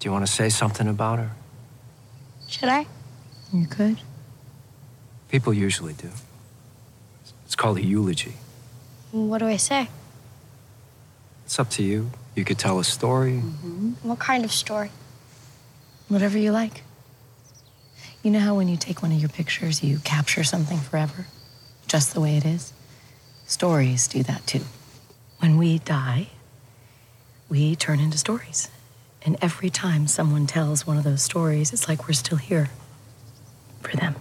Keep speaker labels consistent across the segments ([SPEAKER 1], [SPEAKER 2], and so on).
[SPEAKER 1] Do you want to say something about her?
[SPEAKER 2] Should I?
[SPEAKER 3] You could.
[SPEAKER 1] People usually do. It's called a eulogy.
[SPEAKER 2] What do I say?
[SPEAKER 1] It's up to you. You could tell a story. Mm-hmm.
[SPEAKER 2] What kind of story?
[SPEAKER 3] Whatever you like. You know how when you take one of your pictures, you capture something forever? Just the way it is? Stories do that too. When we die, we turn into stories. And every time someone tells one of those stories, it's like we're still here for them.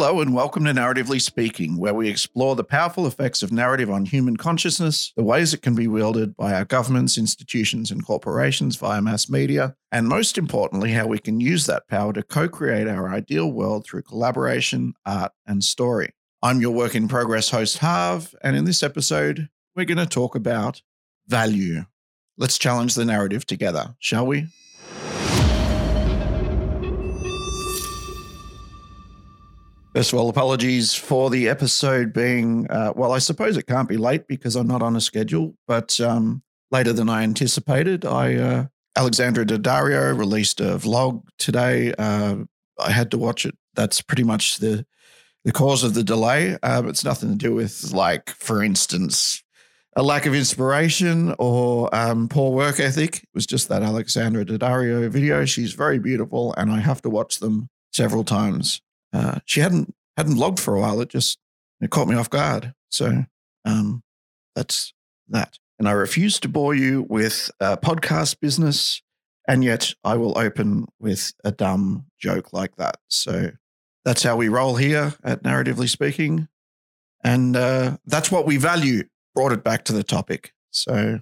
[SPEAKER 4] Hello, and welcome to Narratively Speaking, where we explore the powerful effects of narrative on human consciousness, the ways it can be wielded by our governments, institutions, and corporations via mass media, and most importantly, how we can use that power to co create our ideal world through collaboration, art, and story. I'm your work in progress host, Harv, and in this episode, we're going to talk about value. Let's challenge the narrative together, shall we? First of all, apologies for the episode being, uh, well, I suppose it can't be late because I'm not on a schedule, but um, later than I anticipated. I uh, Alexandra Daddario released a vlog today. Uh, I had to watch it. That's pretty much the the cause of the delay. Um, it's nothing to do with, like, for instance, a lack of inspiration or um, poor work ethic. It was just that Alexandra Daddario video. She's very beautiful, and I have to watch them several times. Uh, she hadn't hadn't logged for a while. It just it caught me off guard. So um, that's that. And I refuse to bore you with podcast business, and yet I will open with a dumb joke like that. So that's how we roll here at Narratively Speaking, and uh, that's what we value. Brought it back to the topic. So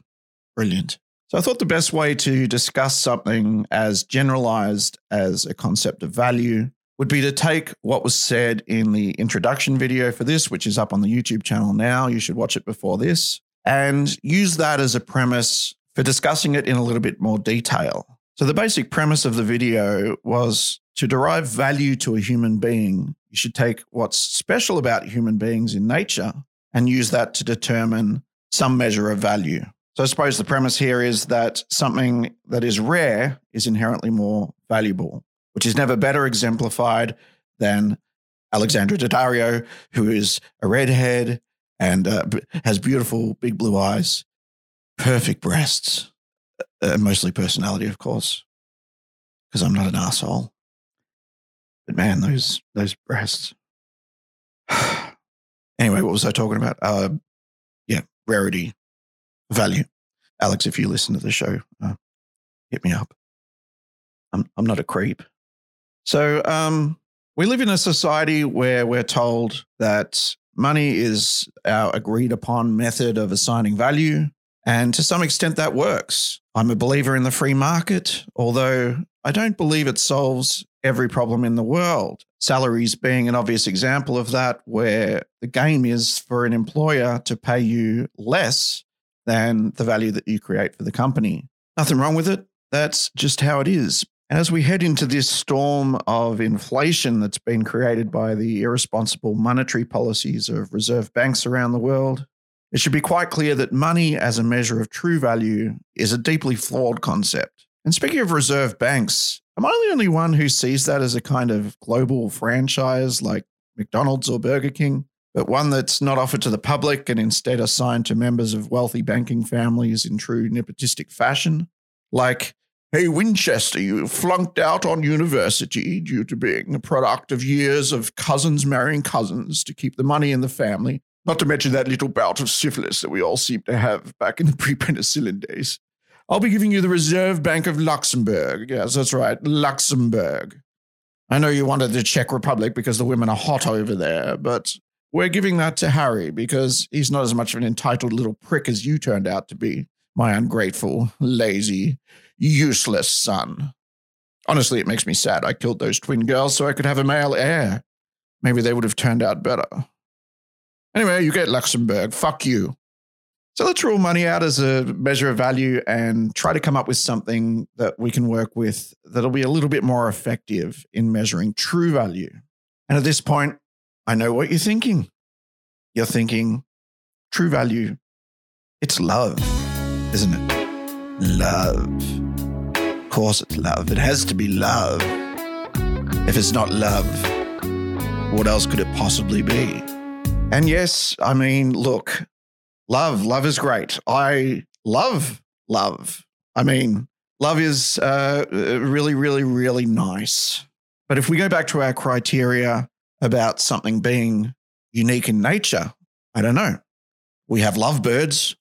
[SPEAKER 4] brilliant. So I thought the best way to discuss something as generalized as a concept of value would be to take what was said in the introduction video for this, which is up on the YouTube channel now. You should watch it before this, and use that as a premise for discussing it in a little bit more detail. So, the basic premise of the video was to derive value to a human being, you should take what's special about human beings in nature and use that to determine some measure of value. So, I suppose the premise here is that something that is rare is inherently more valuable which is never better exemplified than Alexandra Daddario, who is a redhead and uh, has beautiful big blue eyes, perfect breasts, uh, mostly personality, of course, because I'm not an asshole. But man, those those breasts. anyway, what was I talking about? Uh, yeah, rarity, value. Alex, if you listen to the show, uh, hit me up. I'm I'm not a creep. So um, we live in a society where we're told that money is our agreed upon method of assigning value. And to some extent, that works. I'm a believer in the free market, although I don't believe it solves every problem in the world. Salaries being an obvious example of that, where the game is for an employer to pay you less than the value that you create for the company. Nothing wrong with it. That's just how it is. And as we head into this storm of inflation that's been created by the irresponsible monetary policies of reserve banks around the world, it should be quite clear that money as a measure of true value is a deeply flawed concept. And speaking of reserve banks, am I the only one who sees that as a kind of global franchise like McDonald's or Burger King, but one that's not offered to the public and instead assigned to members of wealthy banking families in true nepotistic fashion? Like, Hey, Winchester, you flunked out on university due to being a product of years of cousins marrying cousins to keep the money in the family. Not to mention that little bout of syphilis that we all seem to have back in the pre penicillin days. I'll be giving you the Reserve Bank of Luxembourg. Yes, that's right, Luxembourg. I know you wanted the Czech Republic because the women are hot over there, but we're giving that to Harry because he's not as much of an entitled little prick as you turned out to be, my ungrateful, lazy, useless son. Honestly, it makes me sad I killed those twin girls so I could have a male heir. Maybe they would have turned out better. Anyway, you get Luxembourg. Fuck you. So let's rule money out as a measure of value and try to come up with something that we can work with that'll be a little bit more effective in measuring true value. And at this point, I know what you're thinking. You're thinking, true value, it's love, isn't it? Love. Course, it's love. It has to be love. If it's not love, what else could it possibly be? And yes, I mean, look, love, love is great. I love love. I mean, love is uh, really, really, really nice. But if we go back to our criteria about something being unique in nature, I don't know. We have lovebirds.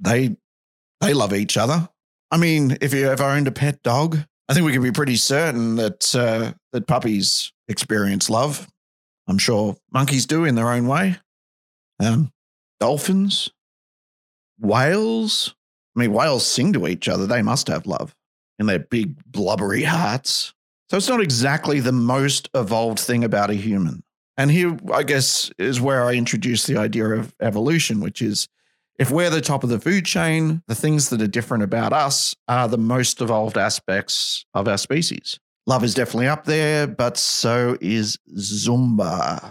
[SPEAKER 4] They they love each other. I mean, if you ever owned a pet dog, I think we can be pretty certain that uh, that puppies experience love. I'm sure monkeys do in their own way. Um, dolphins, whales. I mean, whales sing to each other. They must have love in their big blubbery hearts. So it's not exactly the most evolved thing about a human. And here, I guess, is where I introduce the idea of evolution, which is if we're the top of the food chain, the things that are different about us are the most evolved aspects of our species. Love is definitely up there, but so is Zumba.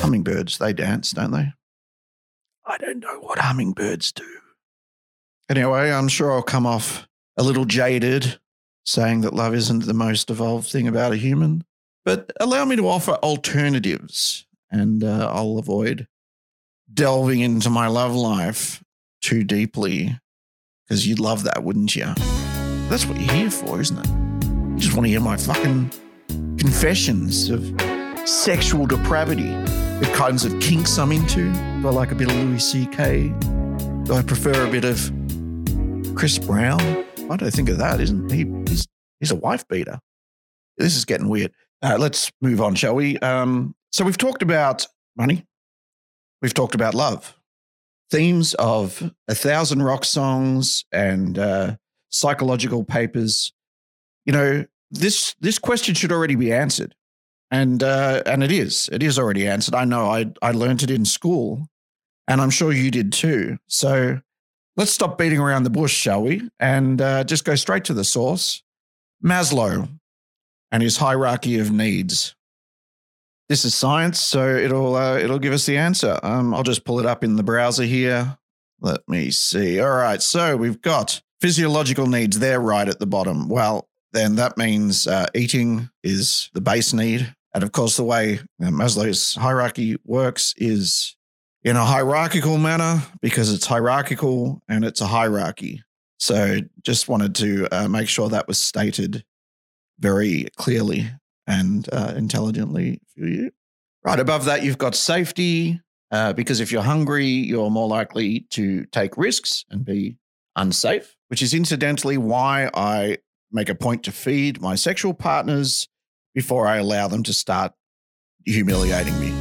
[SPEAKER 4] Hummingbirds, they dance, don't they? I don't know what hummingbirds do. Anyway, I'm sure I'll come off a little jaded saying that love isn't the most evolved thing about a human, but allow me to offer alternatives and uh, I'll avoid delving into my love life too deeply because you'd love that, wouldn't you? That's what you're here for, isn't it? You just want to hear my fucking confessions of sexual depravity, the kinds of kinks I'm into. Do I like a bit of Louis C.K.? Do I prefer a bit of Chris Brown? Why do I think of that? Isn't he? He's, he's a wife beater. This is getting weird. Uh, let's move on, shall we? Um, so we've talked about money. We've talked about love. Themes of a thousand rock songs and uh, psychological papers. You know, this this question should already be answered, and uh, and it is. It is already answered. I know. I I learned it in school, and I'm sure you did too. So let's stop beating around the bush, shall we? And uh, just go straight to the source. Maslow and his hierarchy of needs. This is science, so it'll uh, it'll give us the answer. Um, I'll just pull it up in the browser here. Let me see. All right, so we've got physiological needs. They're right at the bottom. Well, then that means uh, eating is the base need, and of course, the way Maslow's hierarchy works is in a hierarchical manner because it's hierarchical and it's a hierarchy. So, just wanted to uh, make sure that was stated very clearly and uh, intelligently for you. Right above that, you've got safety, uh, because if you're hungry, you're more likely to take risks and be unsafe, which is incidentally why I make a point to feed my sexual partners before I allow them to start humiliating me.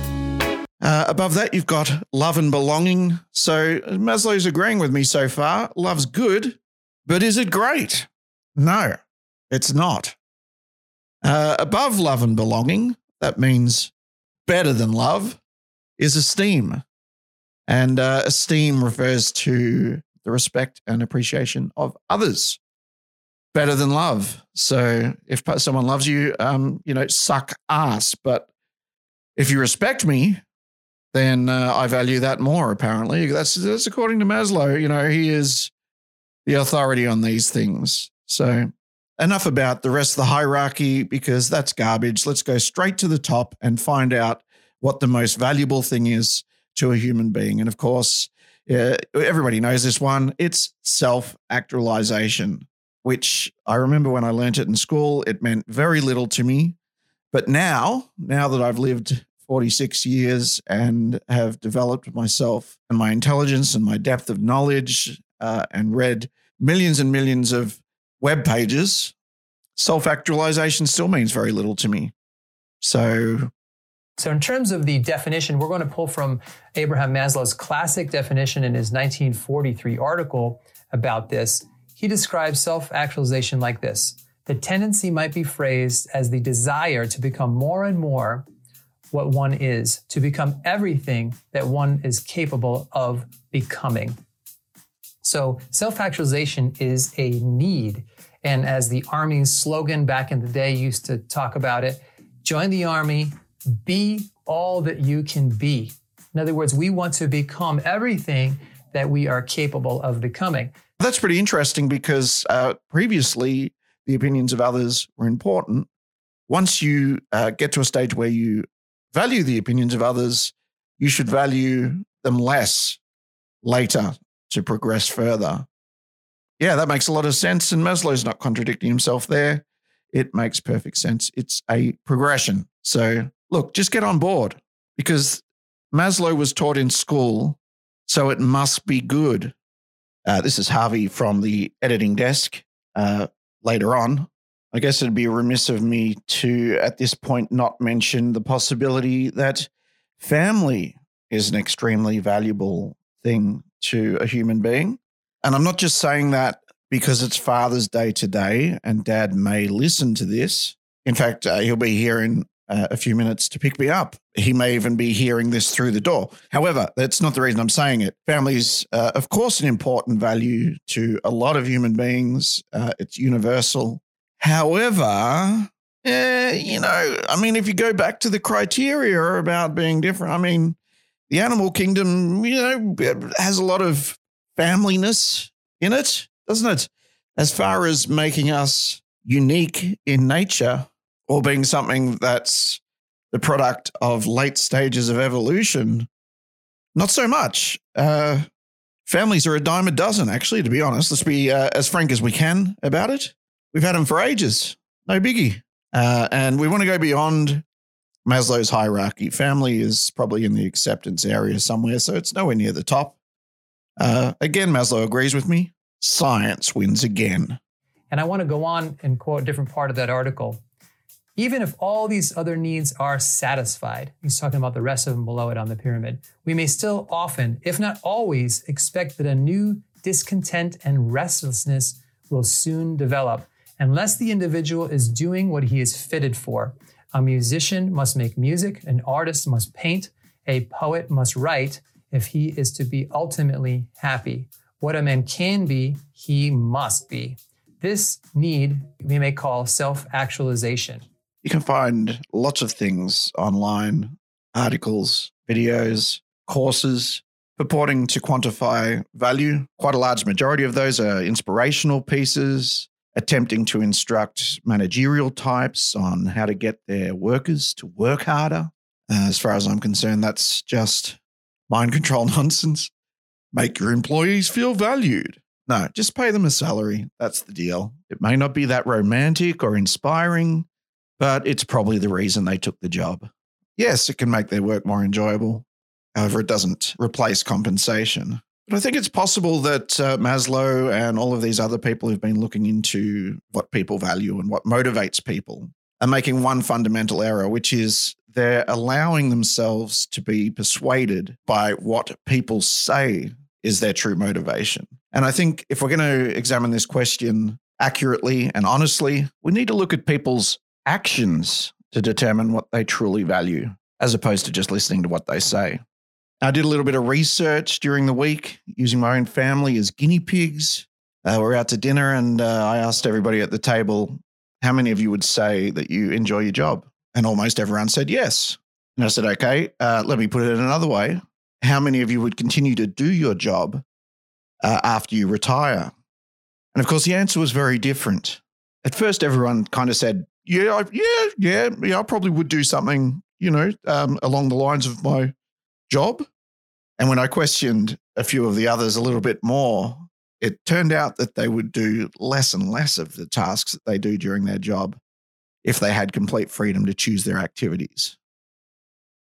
[SPEAKER 4] Uh, above that, you've got love and belonging. So Maslow's agreeing with me so far. Love's good, but is it great? No, it's not. Uh, above love and belonging, that means better than love, is esteem. And uh, esteem refers to the respect and appreciation of others better than love. So if someone loves you, um, you know, suck ass. But if you respect me, then uh, I value that more. Apparently, that's that's according to Maslow. You know, he is the authority on these things. So enough about the rest of the hierarchy because that's garbage. Let's go straight to the top and find out what the most valuable thing is to a human being. And of course, uh, everybody knows this one. It's self actualization, which I remember when I learned it in school, it meant very little to me. But now, now that I've lived 46 years and have developed myself and my intelligence and my depth of knowledge uh, and read millions and millions of web pages, self actualization still means very little to me. So,
[SPEAKER 5] so in terms of the definition, we're going to pull from Abraham Maslow's classic definition in his 1943 article about this. He describes self actualization like this the tendency might be phrased as the desire to become more and more what one is, to become everything that one is capable of becoming. So, self actualization is a need. And as the Army's slogan back in the day used to talk about it, join the Army, be all that you can be. In other words, we want to become everything that we are capable of becoming.
[SPEAKER 4] That's pretty interesting because uh, previously the opinions of others were important. Once you uh, get to a stage where you value the opinions of others, you should value them less later to progress further. Yeah, that makes a lot of sense. And Maslow's not contradicting himself there. It makes perfect sense. It's a progression. So, look, just get on board because Maslow was taught in school, so it must be good. Uh, this is Harvey from the editing desk. Uh, later on, I guess it'd be remiss of me to, at this point, not mention the possibility that family is an extremely valuable thing to a human being. And I'm not just saying that because it's Father's Day today and Dad may listen to this. In fact, uh, he'll be here in uh, a few minutes to pick me up. He may even be hearing this through the door. However, that's not the reason I'm saying it. Families, uh, of course, an important value to a lot of human beings. Uh, it's universal. However, eh, you know, I mean, if you go back to the criteria about being different, I mean, the animal kingdom, you know, has a lot of familyness in it, doesn't it? As far as making us unique in nature or being something that's the product of late stages of evolution, not so much. Uh, families are a dime a dozen, actually, to be honest. Let's be uh, as frank as we can about it. We've had them for ages, no biggie. Uh, and we want to go beyond Maslow's hierarchy. Family is probably in the acceptance area somewhere, so it's nowhere near the top. Uh, again, Maslow agrees with me. Science wins again.
[SPEAKER 5] And I want to go on and quote a different part of that article. Even if all these other needs are satisfied, he's talking about the rest of them below it on the pyramid, we may still often, if not always, expect that a new discontent and restlessness will soon develop unless the individual is doing what he is fitted for. A musician must make music, an artist must paint, a poet must write if he is to be ultimately happy. What a man can be, he must be. This need we may call self actualization.
[SPEAKER 4] You can find lots of things online articles, videos, courses purporting to quantify value. Quite a large majority of those are inspirational pieces, attempting to instruct managerial types on how to get their workers to work harder. Uh, as far as I'm concerned, that's just mind control nonsense. Make your employees feel valued. No, just pay them a salary. That's the deal. It may not be that romantic or inspiring, but it's probably the reason they took the job. Yes, it can make their work more enjoyable. However, it doesn't replace compensation. But I think it's possible that uh, Maslow and all of these other people who've been looking into what people value and what motivates people are making one fundamental error, which is they're allowing themselves to be persuaded by what people say is their true motivation. And I think if we're going to examine this question accurately and honestly, we need to look at people's actions to determine what they truly value, as opposed to just listening to what they say. I did a little bit of research during the week using my own family as guinea pigs. Uh, we're out to dinner, and uh, I asked everybody at the table, how many of you would say that you enjoy your job? And almost everyone said yes. And I said, okay, uh, let me put it another way. How many of you would continue to do your job uh, after you retire? And of course, the answer was very different. At first, everyone kind of said, yeah, I, yeah, yeah, yeah, I probably would do something, you know, um, along the lines of my job. And when I questioned a few of the others a little bit more, it turned out that they would do less and less of the tasks that they do during their job if they had complete freedom to choose their activities.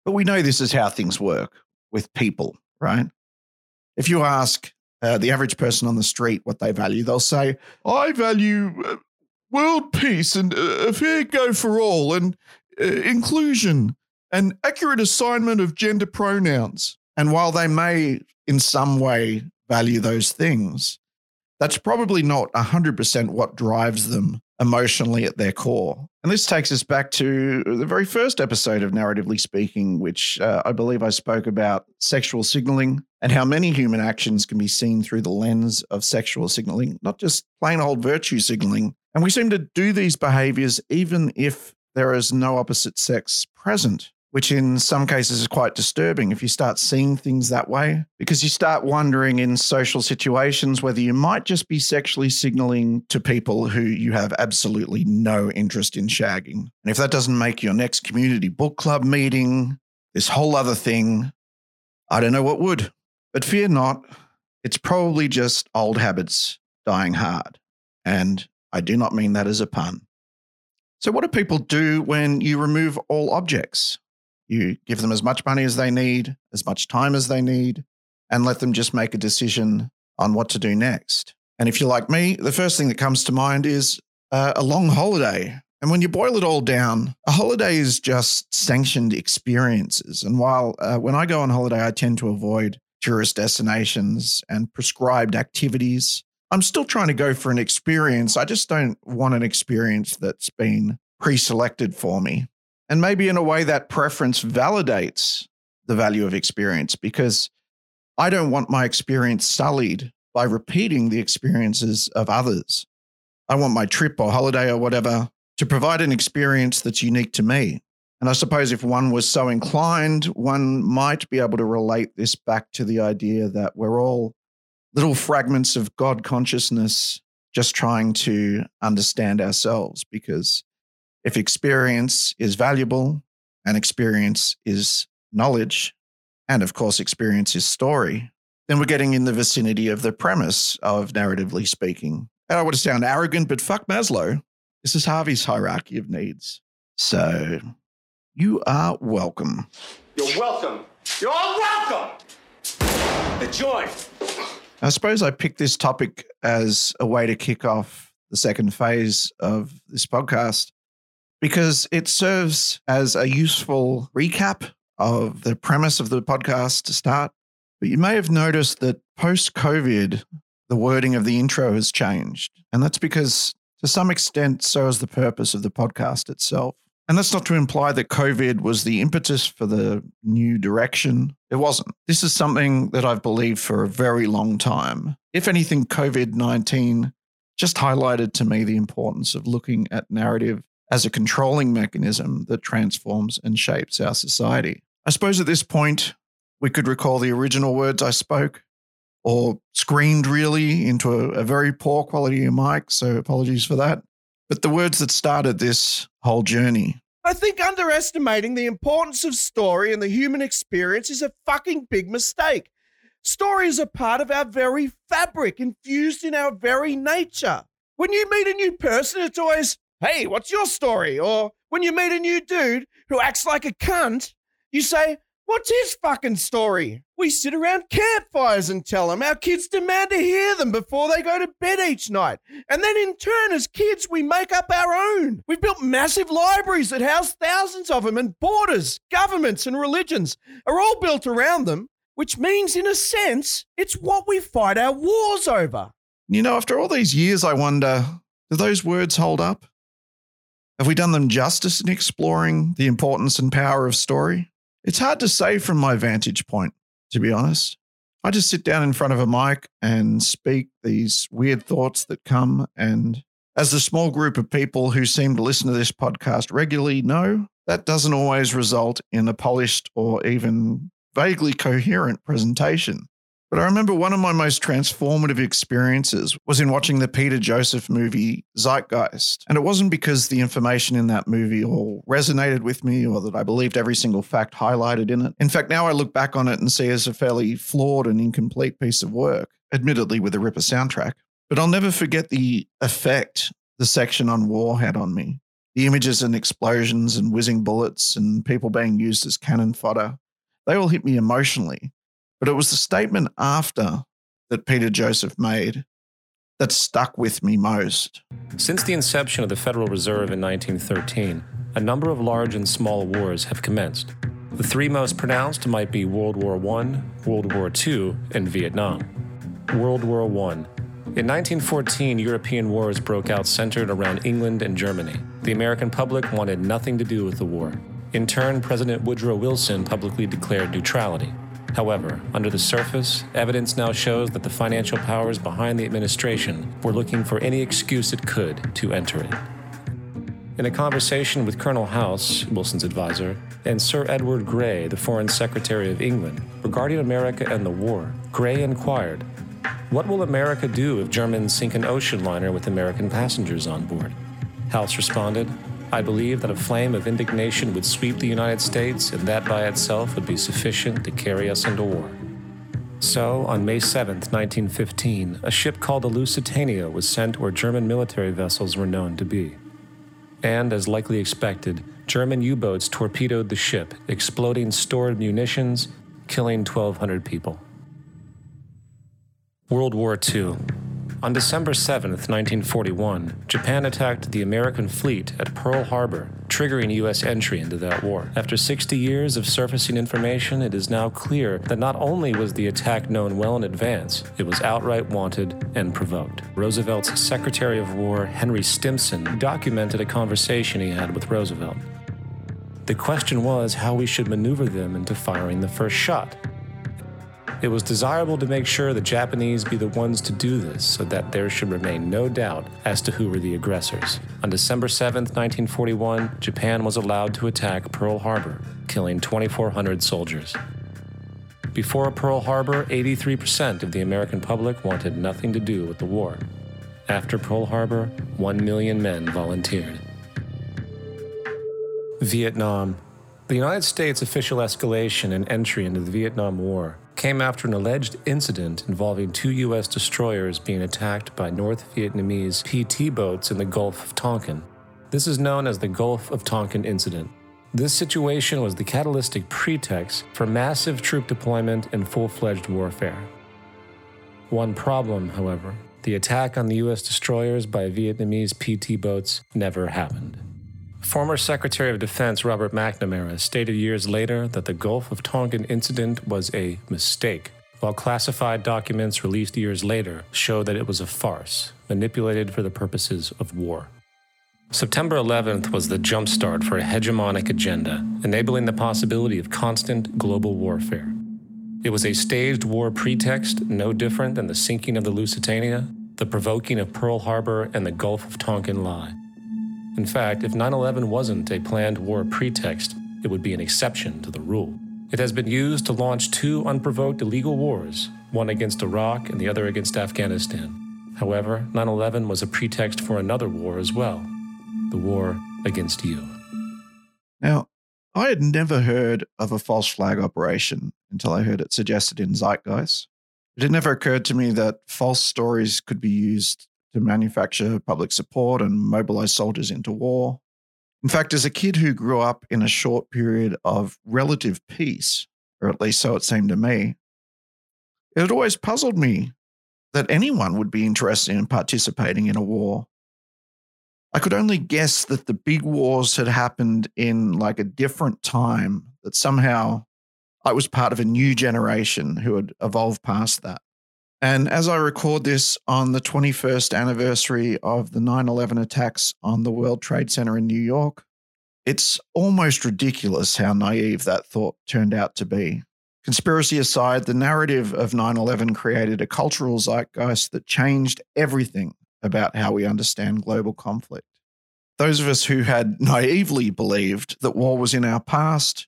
[SPEAKER 4] But we know this is how things work with people, right? If you ask uh, the average person on the street what they value, they'll say, I value uh, world peace and uh, a fair go for all and uh, inclusion an accurate assignment of gender pronouns. And while they may in some way value those things, that's probably not 100% what drives them emotionally at their core. And this takes us back to the very first episode of Narratively Speaking, which uh, I believe I spoke about sexual signaling and how many human actions can be seen through the lens of sexual signaling, not just plain old virtue signaling. And we seem to do these behaviors even if there is no opposite sex present which in some cases is quite disturbing if you start seeing things that way, because you start wondering in social situations whether you might just be sexually signaling to people who you have absolutely no interest in shagging. And if that doesn't make your next community book club meeting this whole other thing, I don't know what would. But fear not, it's probably just old habits dying hard. And I do not mean that as a pun. So, what do people do when you remove all objects? You give them as much money as they need, as much time as they need, and let them just make a decision on what to do next. And if you're like me, the first thing that comes to mind is uh, a long holiday. And when you boil it all down, a holiday is just sanctioned experiences. And while uh, when I go on holiday, I tend to avoid tourist destinations and prescribed activities, I'm still trying to go for an experience. I just don't want an experience that's been pre selected for me. And maybe in a way that preference validates the value of experience because I don't want my experience sullied by repeating the experiences of others. I want my trip or holiday or whatever to provide an experience that's unique to me. And I suppose if one was so inclined, one might be able to relate this back to the idea that we're all little fragments of God consciousness just trying to understand ourselves because if experience is valuable and experience is knowledge, and of course, experience is story, then we're getting in the vicinity of the premise of narratively speaking. And I don't want to sound arrogant, but fuck Maslow. This is Harvey's hierarchy of needs. So you are welcome.
[SPEAKER 6] You're welcome. You're all welcome. Enjoy.
[SPEAKER 4] I suppose I picked this topic as a way to kick off the second phase of this podcast because it serves as a useful recap of the premise of the podcast to start. But you may have noticed that post COVID, the wording of the intro has changed. And that's because, to some extent, so is the purpose of the podcast itself. And that's not to imply that COVID was the impetus for the new direction. It wasn't. This is something that I've believed for a very long time. If anything, COVID 19 just highlighted to me the importance of looking at narrative as a controlling mechanism that transforms and shapes our society. I suppose at this point, we could recall the original words I spoke or screamed really into a, a very poor quality mic, so apologies for that. But the words that started this whole journey.
[SPEAKER 7] I think underestimating the importance of story and the human experience is a fucking big mistake. Story is a part of our very fabric, infused in our very nature. When you meet a new person, it's always, hey, what's your story? Or when you meet a new dude who acts like a cunt, you say, what's his fucking story? We sit around campfires and tell them. Our kids demand to hear them before they go to bed each night. And then in turn, as kids, we make up our own. We've built massive libraries that house thousands of them, and borders, governments, and religions are all built around them, which means, in a sense, it's what we fight our wars over.
[SPEAKER 4] You know, after all these years, I wonder do those words hold up? Have we done them justice in exploring the importance and power of story? It's hard to say from my vantage point, to be honest. I just sit down in front of a mic and speak these weird thoughts that come. And as the small group of people who seem to listen to this podcast regularly know, that doesn't always result in a polished or even vaguely coherent presentation. But I remember one of my most transformative experiences was in watching the Peter Joseph movie Zeitgeist. And it wasn't because the information in that movie all resonated with me or that I believed every single fact highlighted in it. In fact, now I look back on it and see it as a fairly flawed and incomplete piece of work, admittedly with a ripper soundtrack. But I'll never forget the effect the section on war had on me. The images and explosions and whizzing bullets and people being used as cannon fodder, they all hit me emotionally but it was the statement after that Peter Joseph made that stuck with me most.
[SPEAKER 8] Since the inception of the Federal Reserve in 1913, a number of large and small wars have commenced. The three most pronounced might be World War I, World War II, and Vietnam. World War I. In 1914, European wars broke out centered around England and Germany. The American public wanted nothing to do with the war. In turn, President Woodrow Wilson publicly declared neutrality. However, under the surface, evidence now shows that the financial powers behind the administration were looking for any excuse it could to enter it. In a conversation with Colonel House, Wilson's advisor, and Sir Edward Grey, the Foreign Secretary of England, regarding America and the war, Grey inquired, What will America do if Germans sink an ocean liner with American passengers on board? House responded, I believe that a flame of indignation would sweep the United States, and that by itself would be sufficient to carry us into war. So, on May 7, 1915, a ship called the Lusitania was sent where German military vessels were known to be. And, as likely expected, German U boats torpedoed the ship, exploding stored munitions, killing 1,200 people. World War II. On December 7, 1941, Japan attacked the American fleet at Pearl Harbor, triggering U.S. entry into that war. After 60 years of surfacing information, it is now clear that not only was the attack known well in advance, it was outright wanted and provoked. Roosevelt's Secretary of War, Henry Stimson, documented a conversation he had with Roosevelt. The question was how we should maneuver them into firing the first shot. It was desirable to make sure the Japanese be the ones to do this so that there should remain no doubt as to who were the aggressors. On December 7, 1941, Japan was allowed to attack Pearl Harbor, killing 2,400 soldiers. Before Pearl Harbor, 83% of the American public wanted nothing to do with the war. After Pearl Harbor, 1 million men volunteered. Vietnam. The United States' official escalation and entry into the Vietnam War came after an alleged incident involving two U.S. destroyers being attacked by North Vietnamese PT boats in the Gulf of Tonkin. This is known as the Gulf of Tonkin Incident. This situation was the catalytic pretext for massive troop deployment and full fledged warfare. One problem, however the attack on the U.S. destroyers by Vietnamese PT boats never happened. Former Secretary of Defense Robert McNamara stated years later that the Gulf of Tonkin incident was a mistake, while classified documents released years later show that it was a farce, manipulated for the purposes of war. September 11th was the jumpstart for a hegemonic agenda, enabling the possibility of constant global warfare. It was a staged war pretext no different than the sinking of the Lusitania, the provoking of Pearl Harbor, and the Gulf of Tonkin lie. In fact, if 9 11 wasn't a planned war pretext, it would be an exception to the rule. It has been used to launch two unprovoked illegal wars, one against Iraq and the other against Afghanistan. However, 9 11 was a pretext for another war as well the war against you.
[SPEAKER 4] Now, I had never heard of a false flag operation until I heard it suggested in Zeitgeist. It had never occurred to me that false stories could be used to manufacture public support and mobilize soldiers into war. In fact, as a kid who grew up in a short period of relative peace, or at least so it seemed to me, it had always puzzled me that anyone would be interested in participating in a war. I could only guess that the big wars had happened in like a different time, that somehow I was part of a new generation who had evolved past that. And as I record this on the 21st anniversary of the 9 11 attacks on the World Trade Center in New York, it's almost ridiculous how naive that thought turned out to be. Conspiracy aside, the narrative of 9 11 created a cultural zeitgeist that changed everything about how we understand global conflict. Those of us who had naively believed that war was in our past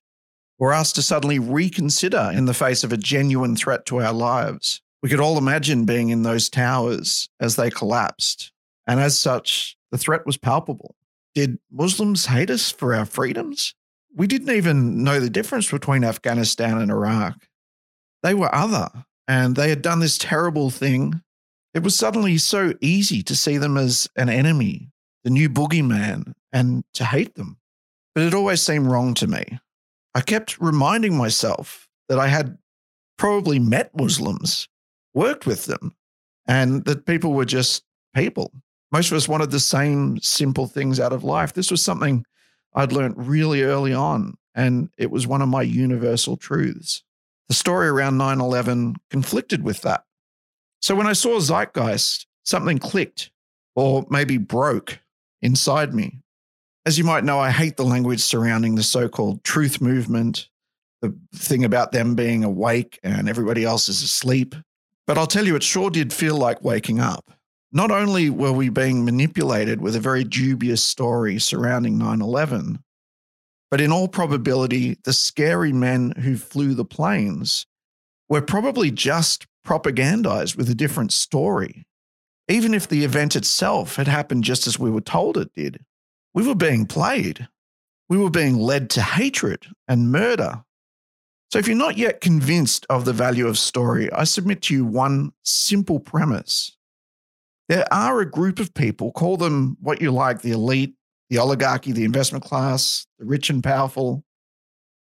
[SPEAKER 4] were asked to suddenly reconsider in the face of a genuine threat to our lives. We could all imagine being in those towers as they collapsed. And as such, the threat was palpable. Did Muslims hate us for our freedoms? We didn't even know the difference between Afghanistan and Iraq. They were other, and they had done this terrible thing. It was suddenly so easy to see them as an enemy, the new boogeyman, and to hate them. But it always seemed wrong to me. I kept reminding myself that I had probably met Muslims, worked with them, and that people were just people. Most of us wanted the same simple things out of life. This was something I'd learned really early on, and it was one of my universal truths. The story around 9 11 conflicted with that. So when I saw Zeitgeist something clicked or maybe broke inside me. As you might know, I hate the language surrounding the so called truth movement, the thing about them being awake and everybody else is asleep. But I'll tell you, it sure did feel like waking up. Not only were we being manipulated with a very dubious story surrounding 9 11, but in all probability, the scary men who flew the planes were probably just propagandized with a different story. Even if the event itself had happened just as we were told it did, we were being played. We were being led to hatred and murder. So, if you're not yet convinced of the value of story, I submit to you one simple premise. There are a group of people, call them what you like the elite, the oligarchy, the investment class, the rich and powerful,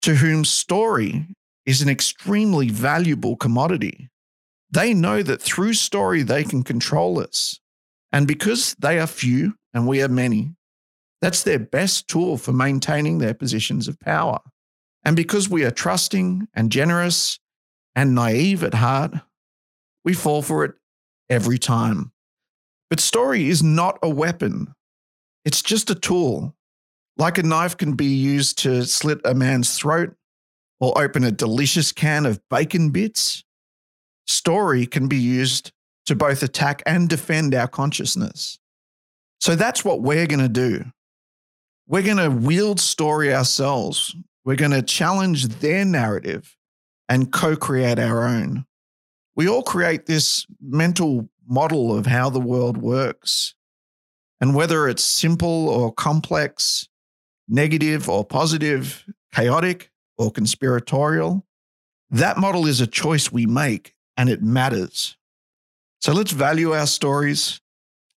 [SPEAKER 4] to whom story is an extremely valuable commodity. They know that through story they can control us. And because they are few and we are many, that's their best tool for maintaining their positions of power. And because we are trusting and generous and naive at heart, we fall for it every time. But story is not a weapon, it's just a tool. Like a knife can be used to slit a man's throat or open a delicious can of bacon bits, story can be used to both attack and defend our consciousness. So that's what we're going to do. We're going to wield story ourselves. We're going to challenge their narrative and co create our own. We all create this mental model of how the world works. And whether it's simple or complex, negative or positive, chaotic or conspiratorial, that model is a choice we make and it matters. So let's value our stories.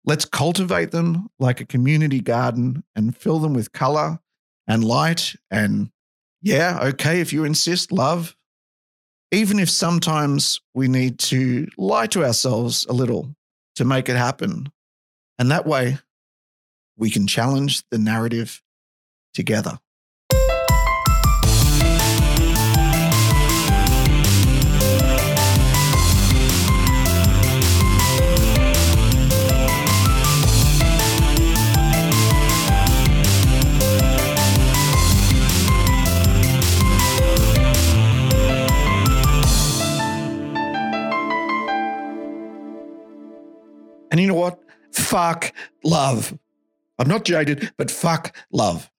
[SPEAKER 4] Let's cultivate them like a community garden and fill them with color and light and, yeah, okay, if you insist, love. Even if sometimes we need to lie to ourselves a little to make it happen. And that way, we can challenge the narrative together. And you know what? Fuck love. I'm not jaded, but fuck love.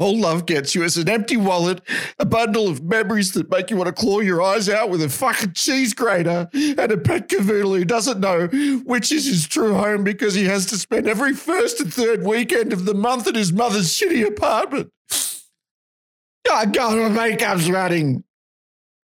[SPEAKER 4] All love gets you is an empty wallet, a bundle of memories that make you want to claw your eyes out with a fucking cheese grater, and a pet cavoodle who doesn't know which is his true home because he has to spend every first and third weekend of the month in his mother's shitty apartment. God, my makeup's running.